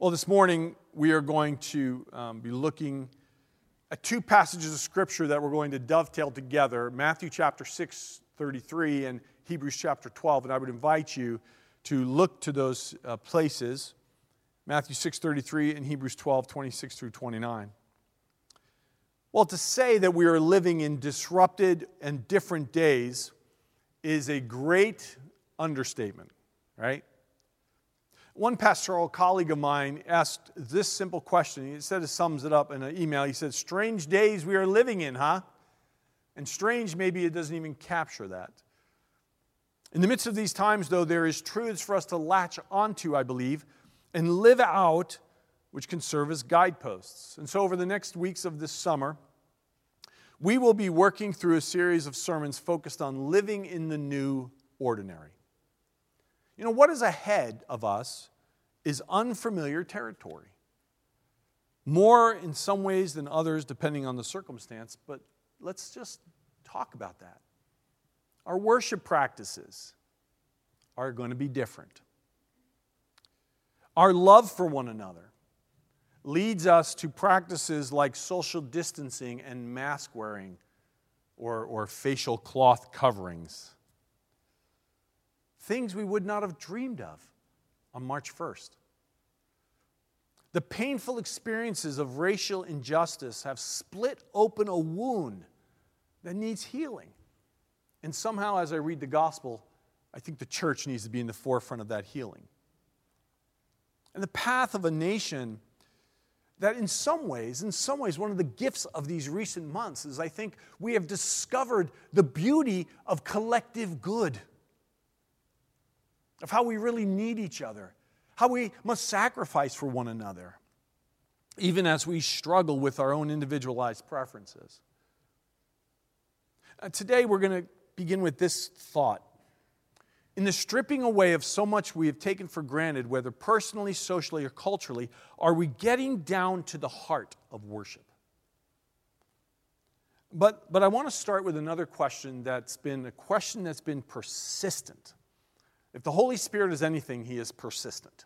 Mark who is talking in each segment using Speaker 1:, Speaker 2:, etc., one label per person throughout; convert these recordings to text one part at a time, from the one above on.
Speaker 1: Well, this morning we are going to um, be looking at two passages of Scripture that we're going to dovetail together Matthew chapter 6, 33, and Hebrews chapter 12. And I would invite you to look to those uh, places Matthew 6, 33, and Hebrews 12, 26 through 29. Well, to say that we are living in disrupted and different days is a great understatement, right? One pastoral colleague of mine asked this simple question. He said it sums it up in an email. He said, Strange days we are living in, huh? And strange, maybe it doesn't even capture that. In the midst of these times, though, there is truths for us to latch onto, I believe, and live out, which can serve as guideposts. And so, over the next weeks of this summer, we will be working through a series of sermons focused on living in the new ordinary. You know, what is ahead of us is unfamiliar territory. More in some ways than others, depending on the circumstance, but let's just talk about that. Our worship practices are going to be different. Our love for one another leads us to practices like social distancing and mask wearing or, or facial cloth coverings things we would not have dreamed of on March 1st. The painful experiences of racial injustice have split open a wound that needs healing. And somehow, as I read the gospel, I think the church needs to be in the forefront of that healing. And the path of a nation that, in some ways, in some ways, one of the gifts of these recent months is I think we have discovered the beauty of collective good of how we really need each other, how we must sacrifice for one another, even as we struggle with our own individualized preferences. Uh, today, we're going to begin with this thought. In the stripping away of so much we have taken for granted, whether personally, socially, or culturally, are we getting down to the heart of worship? But, but I want to start with another question that's been a question that's been persistent if the Holy Spirit is anything, He is persistent.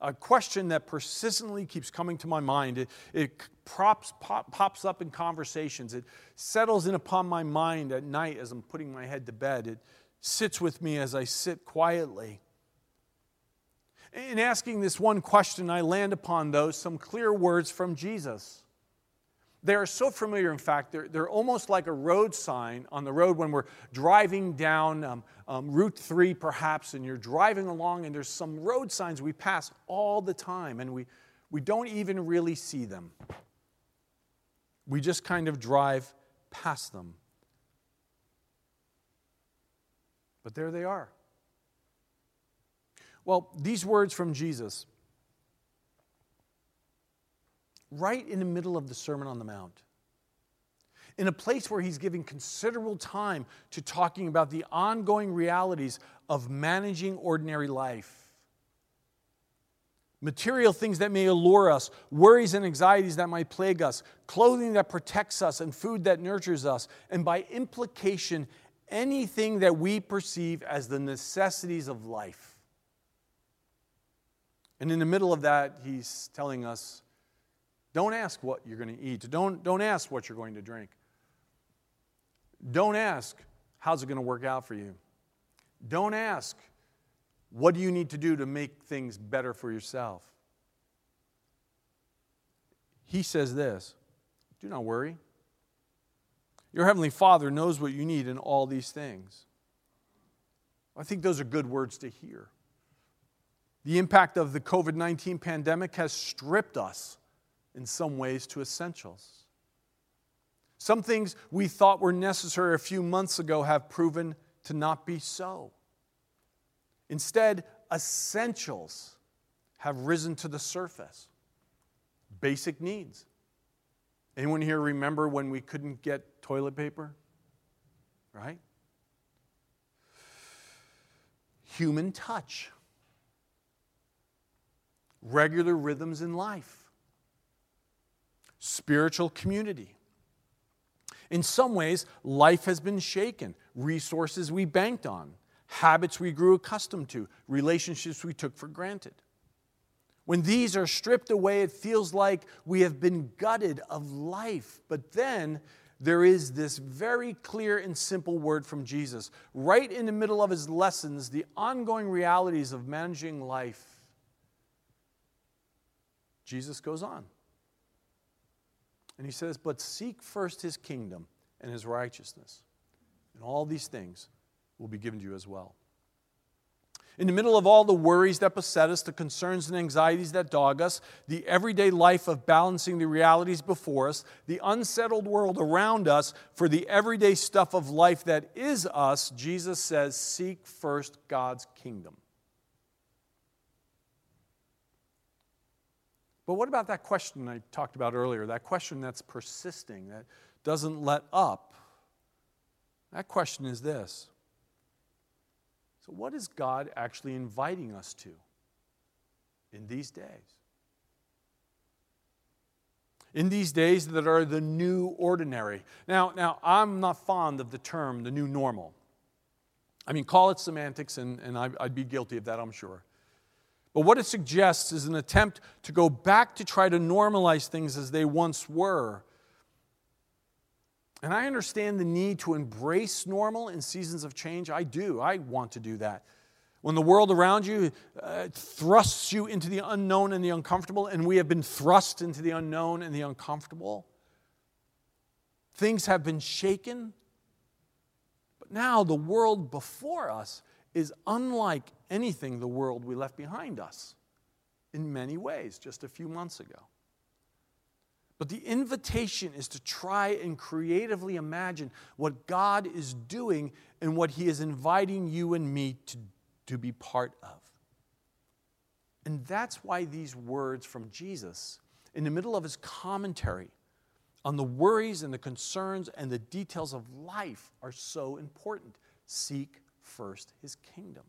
Speaker 1: A question that persistently keeps coming to my mind, it, it props, pop, pops up in conversations, it settles in upon my mind at night as I'm putting my head to bed, it sits with me as I sit quietly. In asking this one question, I land upon those some clear words from Jesus. They are so familiar, in fact, they're, they're almost like a road sign on the road when we're driving down um, um, Route 3, perhaps, and you're driving along, and there's some road signs we pass all the time, and we, we don't even really see them. We just kind of drive past them. But there they are. Well, these words from Jesus right in the middle of the Sermon on the Mount. In a place where he's giving considerable time to talking about the ongoing realities of managing ordinary life. Material things that may allure us, worries and anxieties that might plague us, clothing that protects us, and food that nurtures us, and by implication, anything that we perceive as the necessities of life. And in the middle of that, he's telling us don't ask what you're going to eat. Don't, don't ask what you're going to drink. Don't ask how's it going to work out for you. Don't ask what do you need to do to make things better for yourself. He says this do not worry. Your Heavenly Father knows what you need in all these things. I think those are good words to hear. The impact of the COVID 19 pandemic has stripped us in some ways to essentials. Some things we thought were necessary a few months ago have proven to not be so. Instead, essentials have risen to the surface. Basic needs. Anyone here remember when we couldn't get toilet paper? Right? Human touch. Regular rhythms in life spiritual community. In some ways, life has been shaken. Resources we banked on, habits we grew accustomed to, relationships we took for granted. When these are stripped away, it feels like we have been gutted of life. But then there is this very clear and simple word from Jesus. Right in the middle of his lessons, the ongoing realities of managing life, Jesus goes on. And he says, But seek first his kingdom and his righteousness, and all these things will be given to you as well. In the middle of all the worries that beset us, the concerns and anxieties that dog us, the everyday life of balancing the realities before us, the unsettled world around us, for the everyday stuff of life that is us, Jesus says, Seek first God's kingdom. But what about that question I talked about earlier? That question that's persisting, that doesn't let up? That question is this so, what is God actually inviting us to in these days? In these days that are the new ordinary. Now, now I'm not fond of the term the new normal. I mean, call it semantics, and, and I'd be guilty of that, I'm sure. But what it suggests is an attempt to go back to try to normalize things as they once were and I understand the need to embrace normal in seasons of change. I do. I want to do that. When the world around you uh, thrusts you into the unknown and the uncomfortable, and we have been thrust into the unknown and the uncomfortable, things have been shaken. But now the world before us is unlike anything the world we left behind us in many ways just a few months ago. But the invitation is to try and creatively imagine what God is doing and what He is inviting you and me to, to be part of. And that's why these words from Jesus, in the middle of his commentary on the worries and the concerns and the details of life, are so important. Seek first His kingdom.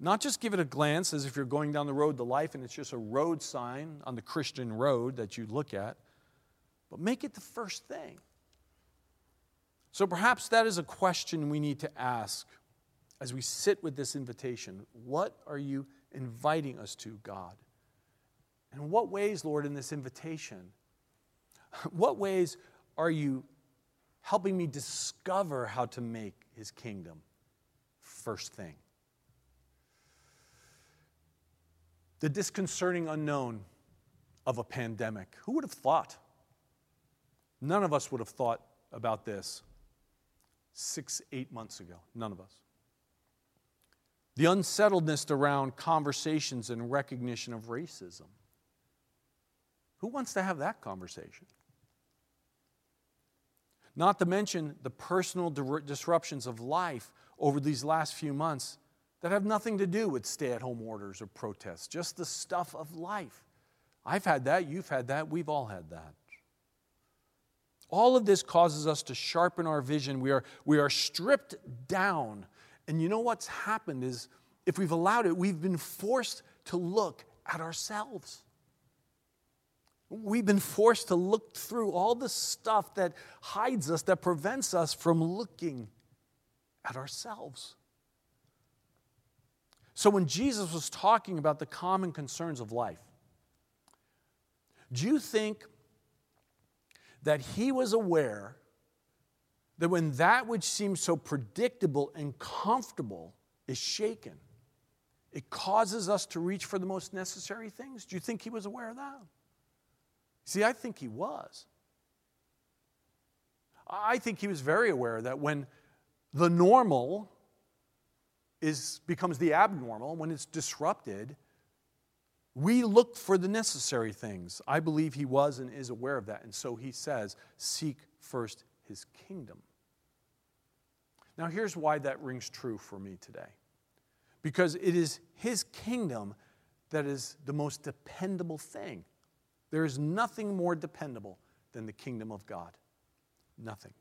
Speaker 1: Not just give it a glance as if you're going down the road to life and it's just a road sign on the Christian road that you look at, but make it the first thing. So perhaps that is a question we need to ask as we sit with this invitation. What are you inviting us to, God? And what ways, Lord, in this invitation, what ways are you helping me discover how to make his kingdom first thing? the disconcerting unknown of a pandemic. Who would have thought? None of us would have thought about this six, eight months ago. None of us. The unsettledness around conversations and recognition of racism. Who wants to have that conversation? Not to mention the personal disruptions of life over these last few months that have nothing to do with stay at home orders or protests, just the stuff of life. I've had that, you've had that, we've all had that. All of this causes us to sharpen our vision. We are, we are stripped down. And you know what's happened is, if we've allowed it, we've been forced to look at ourselves. We've been forced to look through all the stuff that hides us, that prevents us from looking at ourselves. So when Jesus was talking about the common concerns of life, do you think that he was aware that when that which seems so predictable and comfortable is shaken, it causes us to reach for the most necessary things? Do you think he was aware of that? See, I think he was. I think he was very aware that when the normal is, becomes the abnormal, when it's disrupted, we look for the necessary things. I believe he was and is aware of that. And so he says, Seek first his kingdom. Now, here's why that rings true for me today because it is his kingdom that is the most dependable thing. There is nothing more dependable than the kingdom of God. Nothing.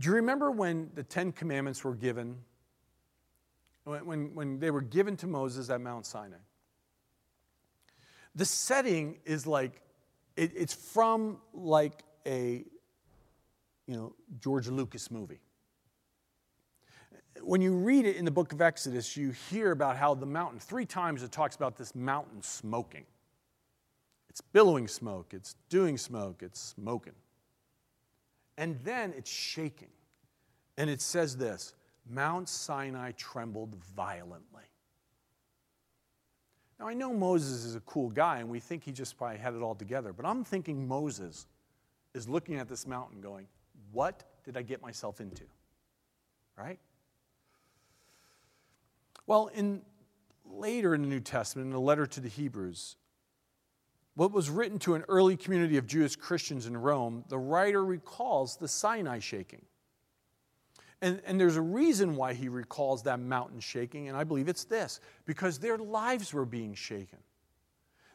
Speaker 1: Do you remember when the Ten Commandments were given? When, when, when they were given to Moses at Mount Sinai? The setting is like, it, it's from like a, you know, George Lucas movie. when you read it in the book of Exodus, you hear about how the mountain, three times it talks about this mountain smoking. It's billowing smoke, it's doing smoke, it's smoking. And then it's shaking. And it says this Mount Sinai trembled violently. Now, I know Moses is a cool guy, and we think he just probably had it all together, but I'm thinking Moses is looking at this mountain going, What did I get myself into? Right? Well, in later in the New Testament, in the letter to the Hebrews, what was written to an early community of Jewish Christians in Rome, the writer recalls the Sinai shaking. And, and there's a reason why he recalls that mountain shaking, and I believe it's this because their lives were being shaken.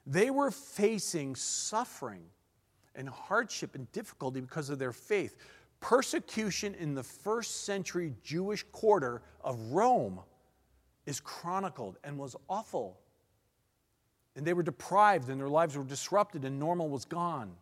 Speaker 1: They were facing suffering and hardship and difficulty because of their faith. Persecution in the first century Jewish quarter of Rome is chronicled and was awful. And they were deprived, and their lives were disrupted, and normal was gone.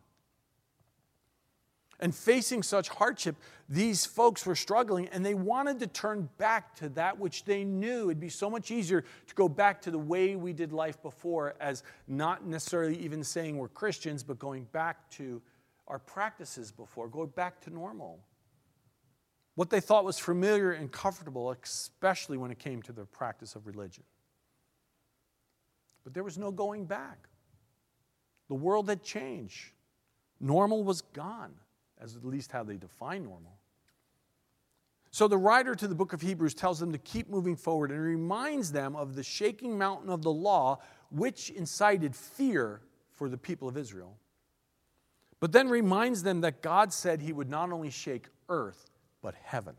Speaker 1: And facing such hardship, these folks were struggling and they wanted to turn back to that which they knew. It'd be so much easier to go back to the way we did life before, as not necessarily even saying we're Christians, but going back to our practices before, going back to normal. What they thought was familiar and comfortable, especially when it came to the practice of religion. But there was no going back. The world had changed, normal was gone as at least how they define normal. So the writer to the book of Hebrews tells them to keep moving forward and reminds them of the shaking mountain of the law, which incited fear for the people of Israel. But then reminds them that God said he would not only shake earth, but heaven.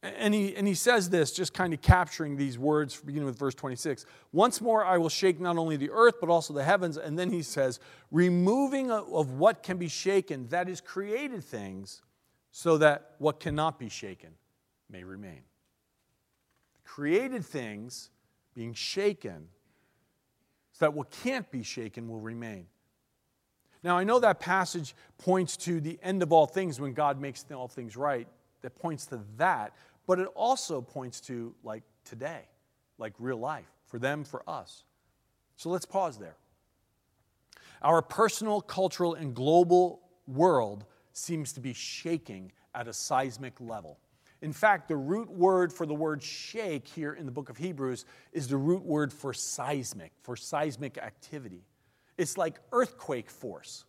Speaker 1: And he, and he says this, just kind of capturing these words, beginning with verse 26. Once more I will shake not only the earth, but also the heavens. And then he says, removing of what can be shaken, that is, created things, so that what cannot be shaken may remain. Created things being shaken, so that what can't be shaken will remain. Now, I know that passage points to the end of all things when God makes all things right. That points to that but it also points to like today, like real life, for them, for us. So let's pause there. Our personal, cultural, and global world seems to be shaking at a seismic level. In fact, the root word for the word shake here in the book of Hebrews is the root word for seismic, for seismic activity. It's like earthquake force.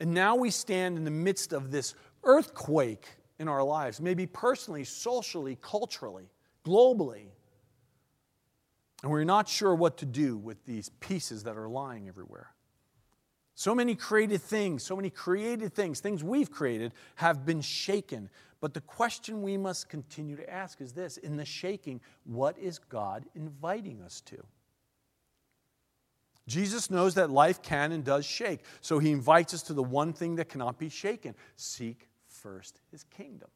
Speaker 1: And now we stand in the midst of this earthquake in our lives, maybe personally, socially, culturally, globally. And we're not sure what to do with these pieces that are lying everywhere. So many created things, so many created things, things we've created, have been shaken. But the question we must continue to ask is this in the shaking, what is God inviting us to? Jesus knows that life can and does shake, so he invites us to the one thing that cannot be shaken seek first his kingdom.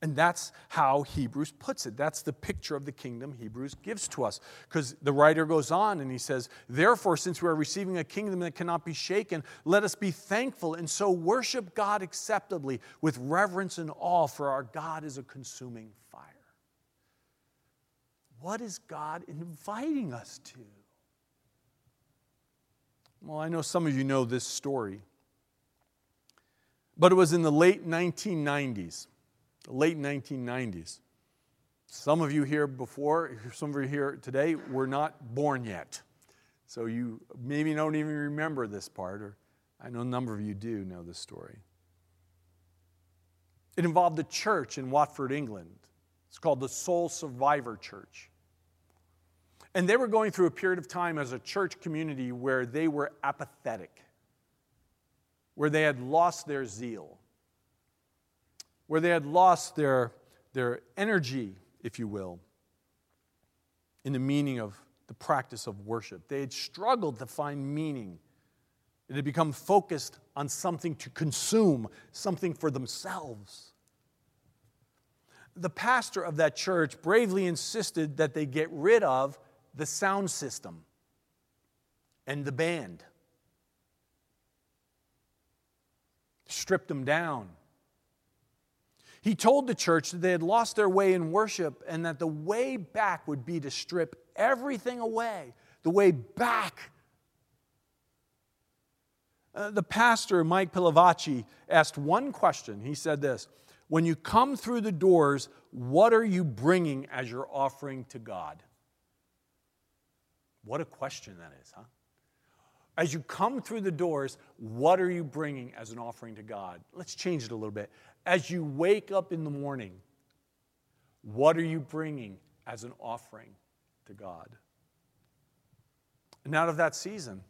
Speaker 1: And that's how Hebrews puts it. That's the picture of the kingdom Hebrews gives to us. Because the writer goes on and he says, Therefore, since we are receiving a kingdom that cannot be shaken, let us be thankful and so worship God acceptably with reverence and awe, for our God is a consuming fire. What is God inviting us to? Well, I know some of you know this story. But it was in the late 1990s, the late 1990s. Some of you here before, some of you here today were not born yet. So you maybe don't even remember this part, or I know a number of you do know this story. It involved a church in Watford, England. It's called the Soul Survivor Church. And they were going through a period of time as a church community where they were apathetic where they had lost their zeal, where they had lost their, their energy, if you will, in the meaning of the practice of worship. They had struggled to find meaning. It had become focused on something to consume, something for themselves. The pastor of that church bravely insisted that they get rid of the sound system and the band. Stripped them down. He told the church that they had lost their way in worship and that the way back would be to strip everything away. The way back. Uh, the pastor, Mike Pilavachi, asked one question. He said this When you come through the doors, what are you bringing as your offering to God? What a question that is, huh? As you come through the doors, what are you bringing as an offering to God? Let's change it a little bit. As you wake up in the morning, what are you bringing as an offering to God? And out of that season,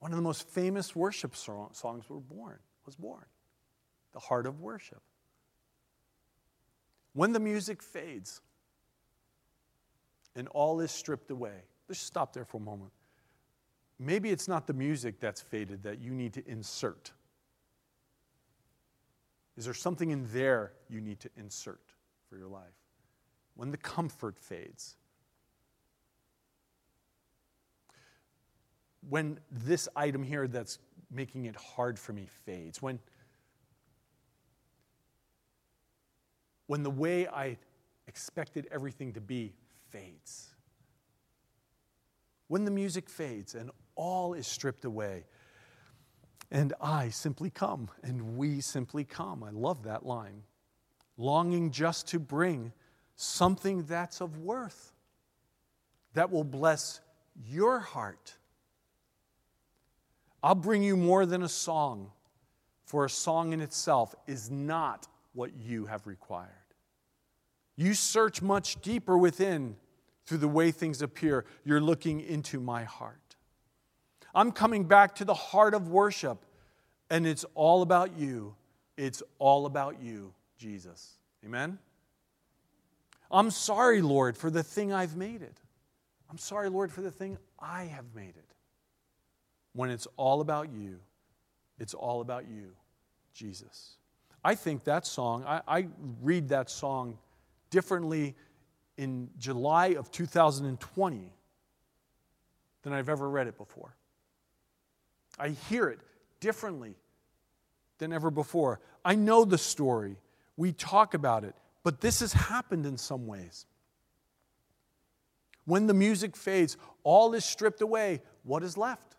Speaker 1: one of the most famous worship songs were born, was born. The heart of worship. When the music fades and all is stripped away, let's stop there for a moment. Maybe it's not the music that's faded that you need to insert. Is there something in there you need to insert for your life? When the comfort fades, when this item here that's making it hard for me fades, when, when the way I expected everything to be fades, when the music fades and all is stripped away. And I simply come, and we simply come. I love that line. Longing just to bring something that's of worth, that will bless your heart. I'll bring you more than a song, for a song in itself is not what you have required. You search much deeper within through the way things appear. You're looking into my heart. I'm coming back to the heart of worship, and it's all about you. It's all about you, Jesus. Amen? I'm sorry, Lord, for the thing I've made it. I'm sorry, Lord, for the thing I have made it. When it's all about you, it's all about you, Jesus. I think that song, I, I read that song differently in July of 2020 than I've ever read it before. I hear it differently than ever before. I know the story. We talk about it. But this has happened in some ways. When the music fades, all is stripped away. What is left?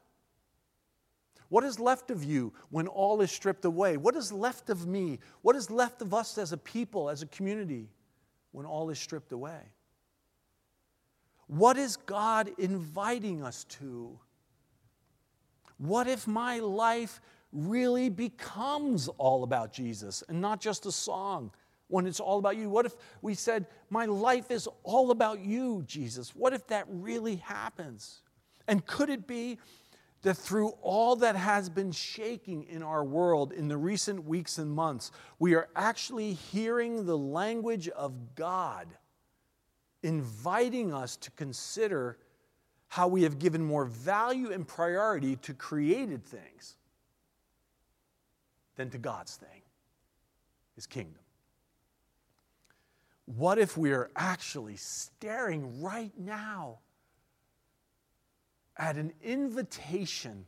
Speaker 1: What is left of you when all is stripped away? What is left of me? What is left of us as a people, as a community, when all is stripped away? What is God inviting us to? What if my life really becomes all about Jesus and not just a song when it's all about you? What if we said, My life is all about you, Jesus? What if that really happens? And could it be that through all that has been shaking in our world in the recent weeks and months, we are actually hearing the language of God inviting us to consider how we have given more value and priority to created things than to God's thing, His kingdom. What if we are actually staring right now at an invitation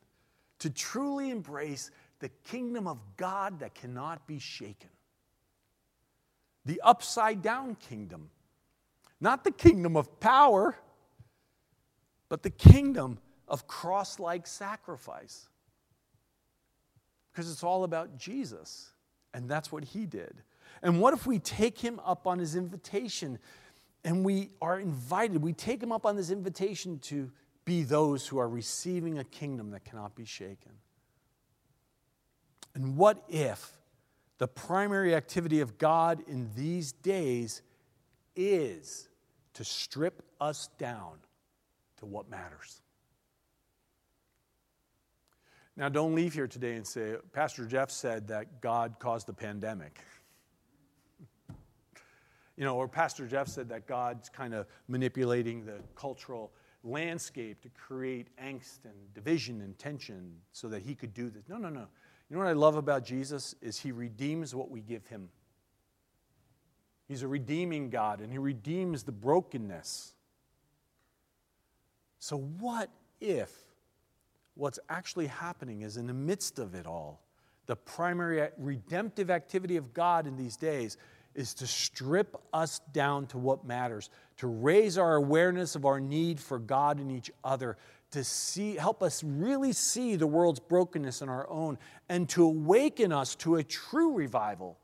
Speaker 1: to truly embrace the kingdom of God that cannot be shaken? The upside down kingdom, not the kingdom of power but the kingdom of cross like sacrifice. Because it's all about Jesus, and that's what he did. And what if we take him up on his invitation and we are invited, we take him up on this invitation to be those who are receiving a kingdom that cannot be shaken? And what if the primary activity of God in these days is to strip us down to what matters. Now, don't leave here today and say, Pastor Jeff said that God caused the pandemic. you know, or Pastor Jeff said that God's kind of manipulating the cultural landscape to create angst and division and tension so that he could do this. No, no, no. You know what I love about Jesus is he redeems what we give him. He's a redeeming God and he redeems the brokenness. So, what if what's actually happening is in the midst of it all, the primary redemptive activity of God in these days is to strip us down to what matters, to raise our awareness of our need for God and each other, to see, help us really see the world's brokenness in our own, and to awaken us to a true revival,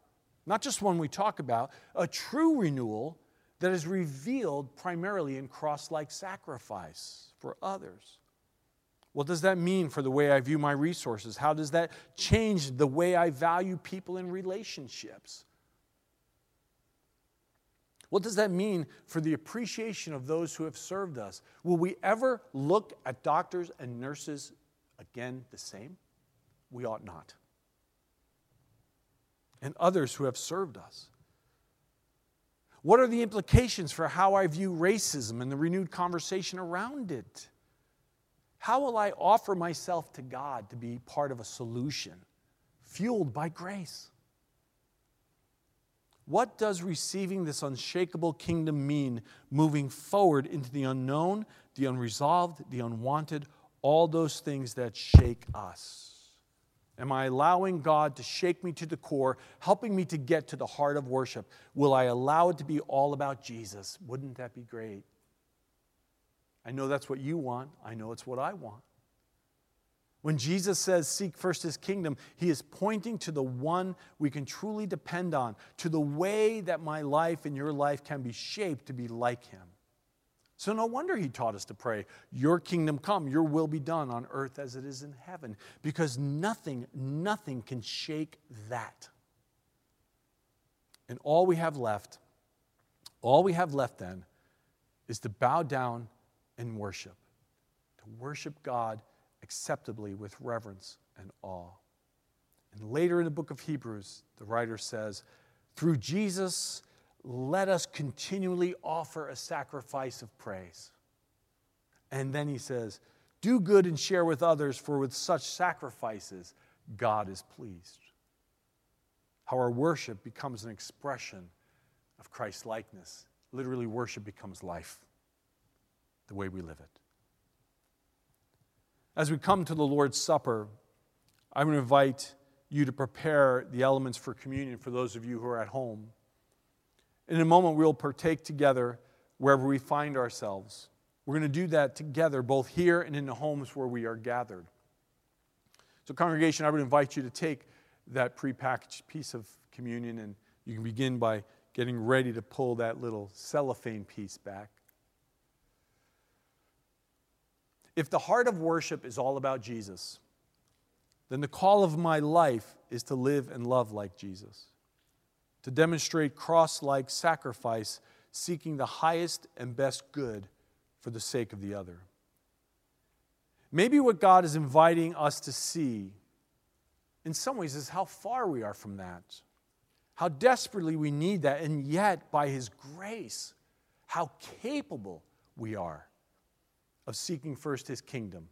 Speaker 1: not just one we talk about, a true renewal that is revealed primarily in cross like sacrifice for others. What does that mean for the way I view my resources? How does that change the way I value people in relationships? What does that mean for the appreciation of those who have served us? Will we ever look at doctors and nurses again the same? We ought not. And others who have served us. What are the implications for how I view racism and the renewed conversation around it? How will I offer myself to God to be part of a solution fueled by grace? What does receiving this unshakable kingdom mean moving forward into the unknown, the unresolved, the unwanted, all those things that shake us? Am I allowing God to shake me to the core, helping me to get to the heart of worship? Will I allow it to be all about Jesus? Wouldn't that be great? I know that's what you want. I know it's what I want. When Jesus says, Seek first his kingdom, he is pointing to the one we can truly depend on, to the way that my life and your life can be shaped to be like him. So, no wonder he taught us to pray, Your kingdom come, your will be done on earth as it is in heaven, because nothing, nothing can shake that. And all we have left, all we have left then, is to bow down and worship, to worship God acceptably with reverence and awe. And later in the book of Hebrews, the writer says, Through Jesus, let us continually offer a sacrifice of praise. And then he says, Do good and share with others, for with such sacrifices, God is pleased. How our worship becomes an expression of Christ's likeness. Literally, worship becomes life the way we live it. As we come to the Lord's Supper, I'm going to invite you to prepare the elements for communion for those of you who are at home. In a moment, we'll partake together wherever we find ourselves. We're going to do that together, both here and in the homes where we are gathered. So, congregation, I would invite you to take that prepackaged piece of communion and you can begin by getting ready to pull that little cellophane piece back. If the heart of worship is all about Jesus, then the call of my life is to live and love like Jesus, to demonstrate cross like sacrifice, seeking the highest and best good for the sake of the other. Maybe what God is inviting us to see, in some ways, is how far we are from that, how desperately we need that, and yet, by His grace, how capable we are of seeking first his kingdom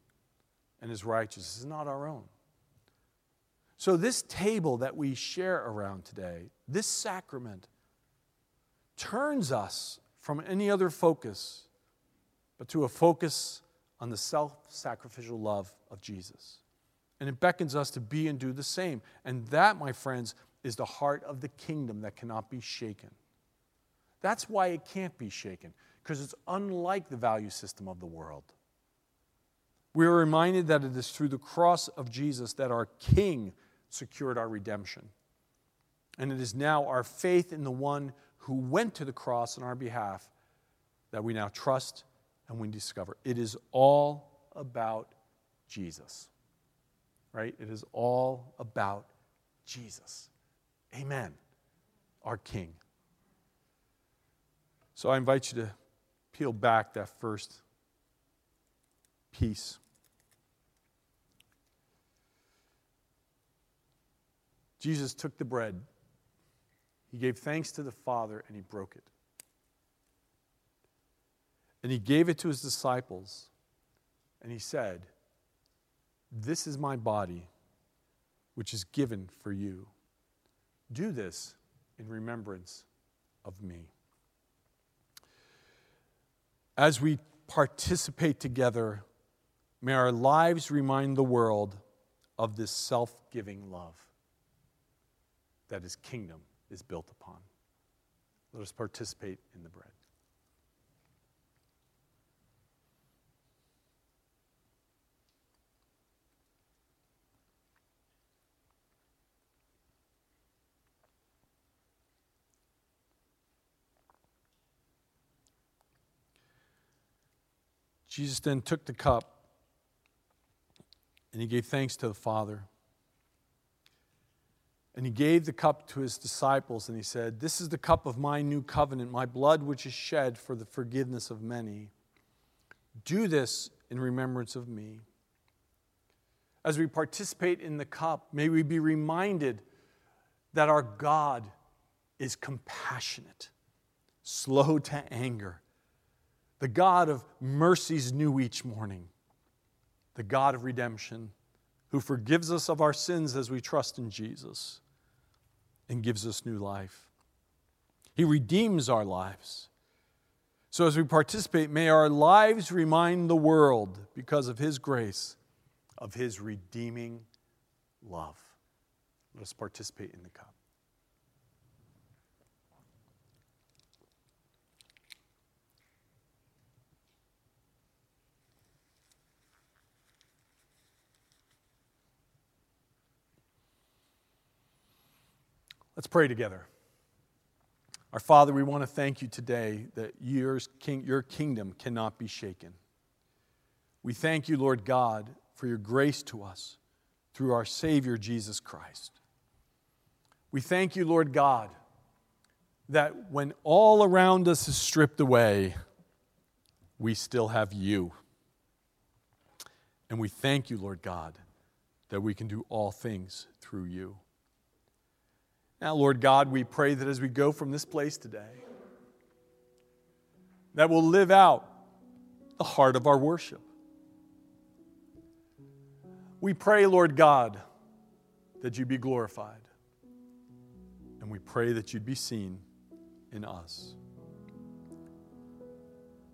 Speaker 1: and his righteousness not our own. So, this table that we share around today, this sacrament, turns us from any other focus, but to a focus on the self sacrificial love of Jesus. And it beckons us to be and do the same. And that, my friends, is the heart of the kingdom that cannot be shaken. That's why it can't be shaken because it's unlike the value system of the world. We are reminded that it is through the cross of Jesus that our King secured our redemption. And it is now our faith in the one who went to the cross on our behalf that we now trust and we discover. It is all about Jesus, right? It is all about Jesus. Amen. Our King. So I invite you to peel back that first piece. Jesus took the bread, he gave thanks to the Father, and he broke it. And he gave it to his disciples, and he said, This is my body, which is given for you. Do this in remembrance of me as we participate together, may our lives remind the world of this self giving love. That his kingdom is built upon. Let us participate in the bread. Jesus then took the cup and he gave thanks to the Father. And he gave the cup to his disciples and he said, This is the cup of my new covenant, my blood which is shed for the forgiveness of many. Do this in remembrance of me. As we participate in the cup, may we be reminded that our God is compassionate, slow to anger, the God of mercies new each morning, the God of redemption, who forgives us of our sins as we trust in Jesus and gives us new life. He redeems our lives. So, as we participate, may our lives remind the world, because of His grace, of His redeeming love. Let us participate in the cup. Let's pray together. Our Father, we want to thank you today that your kingdom cannot be shaken. We thank you, Lord God, for your grace to us through our Savior, Jesus Christ. We thank you, Lord God, that when all around us is stripped away, we still have you. And we thank you, Lord God, that we can do all things through you. Now, Lord God, we pray that as we go from this place today, that we'll live out the heart of our worship. We pray, Lord God, that you be glorified. And we pray that you'd be seen in us.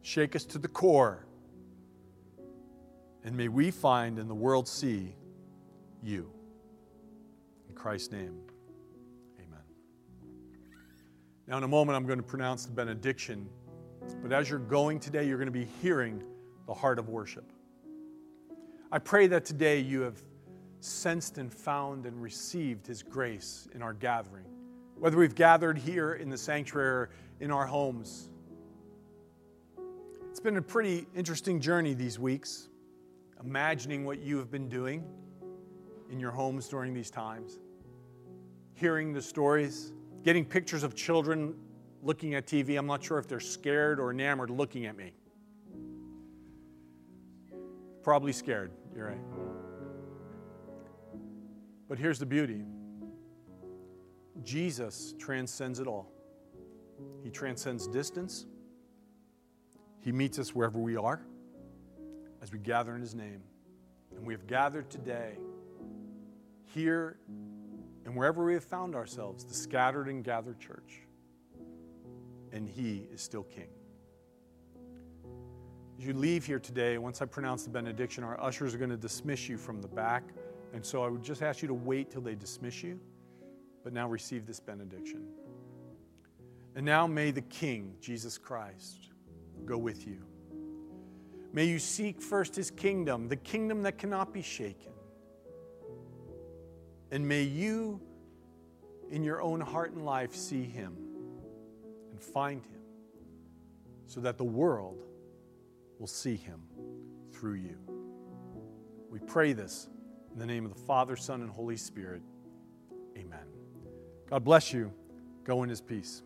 Speaker 1: Shake us to the core. And may we find and the world see you. In Christ's name. Now, in a moment, I'm going to pronounce the benediction. But as you're going today, you're going to be hearing the heart of worship. I pray that today you have sensed and found and received His grace in our gathering, whether we've gathered here in the sanctuary or in our homes. It's been a pretty interesting journey these weeks, imagining what you have been doing in your homes during these times, hearing the stories getting pictures of children looking at TV. I'm not sure if they're scared or enamored looking at me. Probably scared, you're right. But here's the beauty Jesus transcends it all. He transcends distance, He meets us wherever we are as we gather in His name. And we have gathered today here and wherever we have found ourselves, the scattered and gathered church. And He is still King. As you leave here today, once I pronounce the benediction, our ushers are going to dismiss you from the back. And so I would just ask you to wait till they dismiss you, but now receive this benediction. And now may the King, Jesus Christ, go with you. May you seek first his kingdom, the kingdom that cannot be shaken. And may you, in your own heart and life, see him and find him so that the world will see him through you. We pray this in the name of the Father, Son, and Holy Spirit. Amen. God bless you. Go in his peace.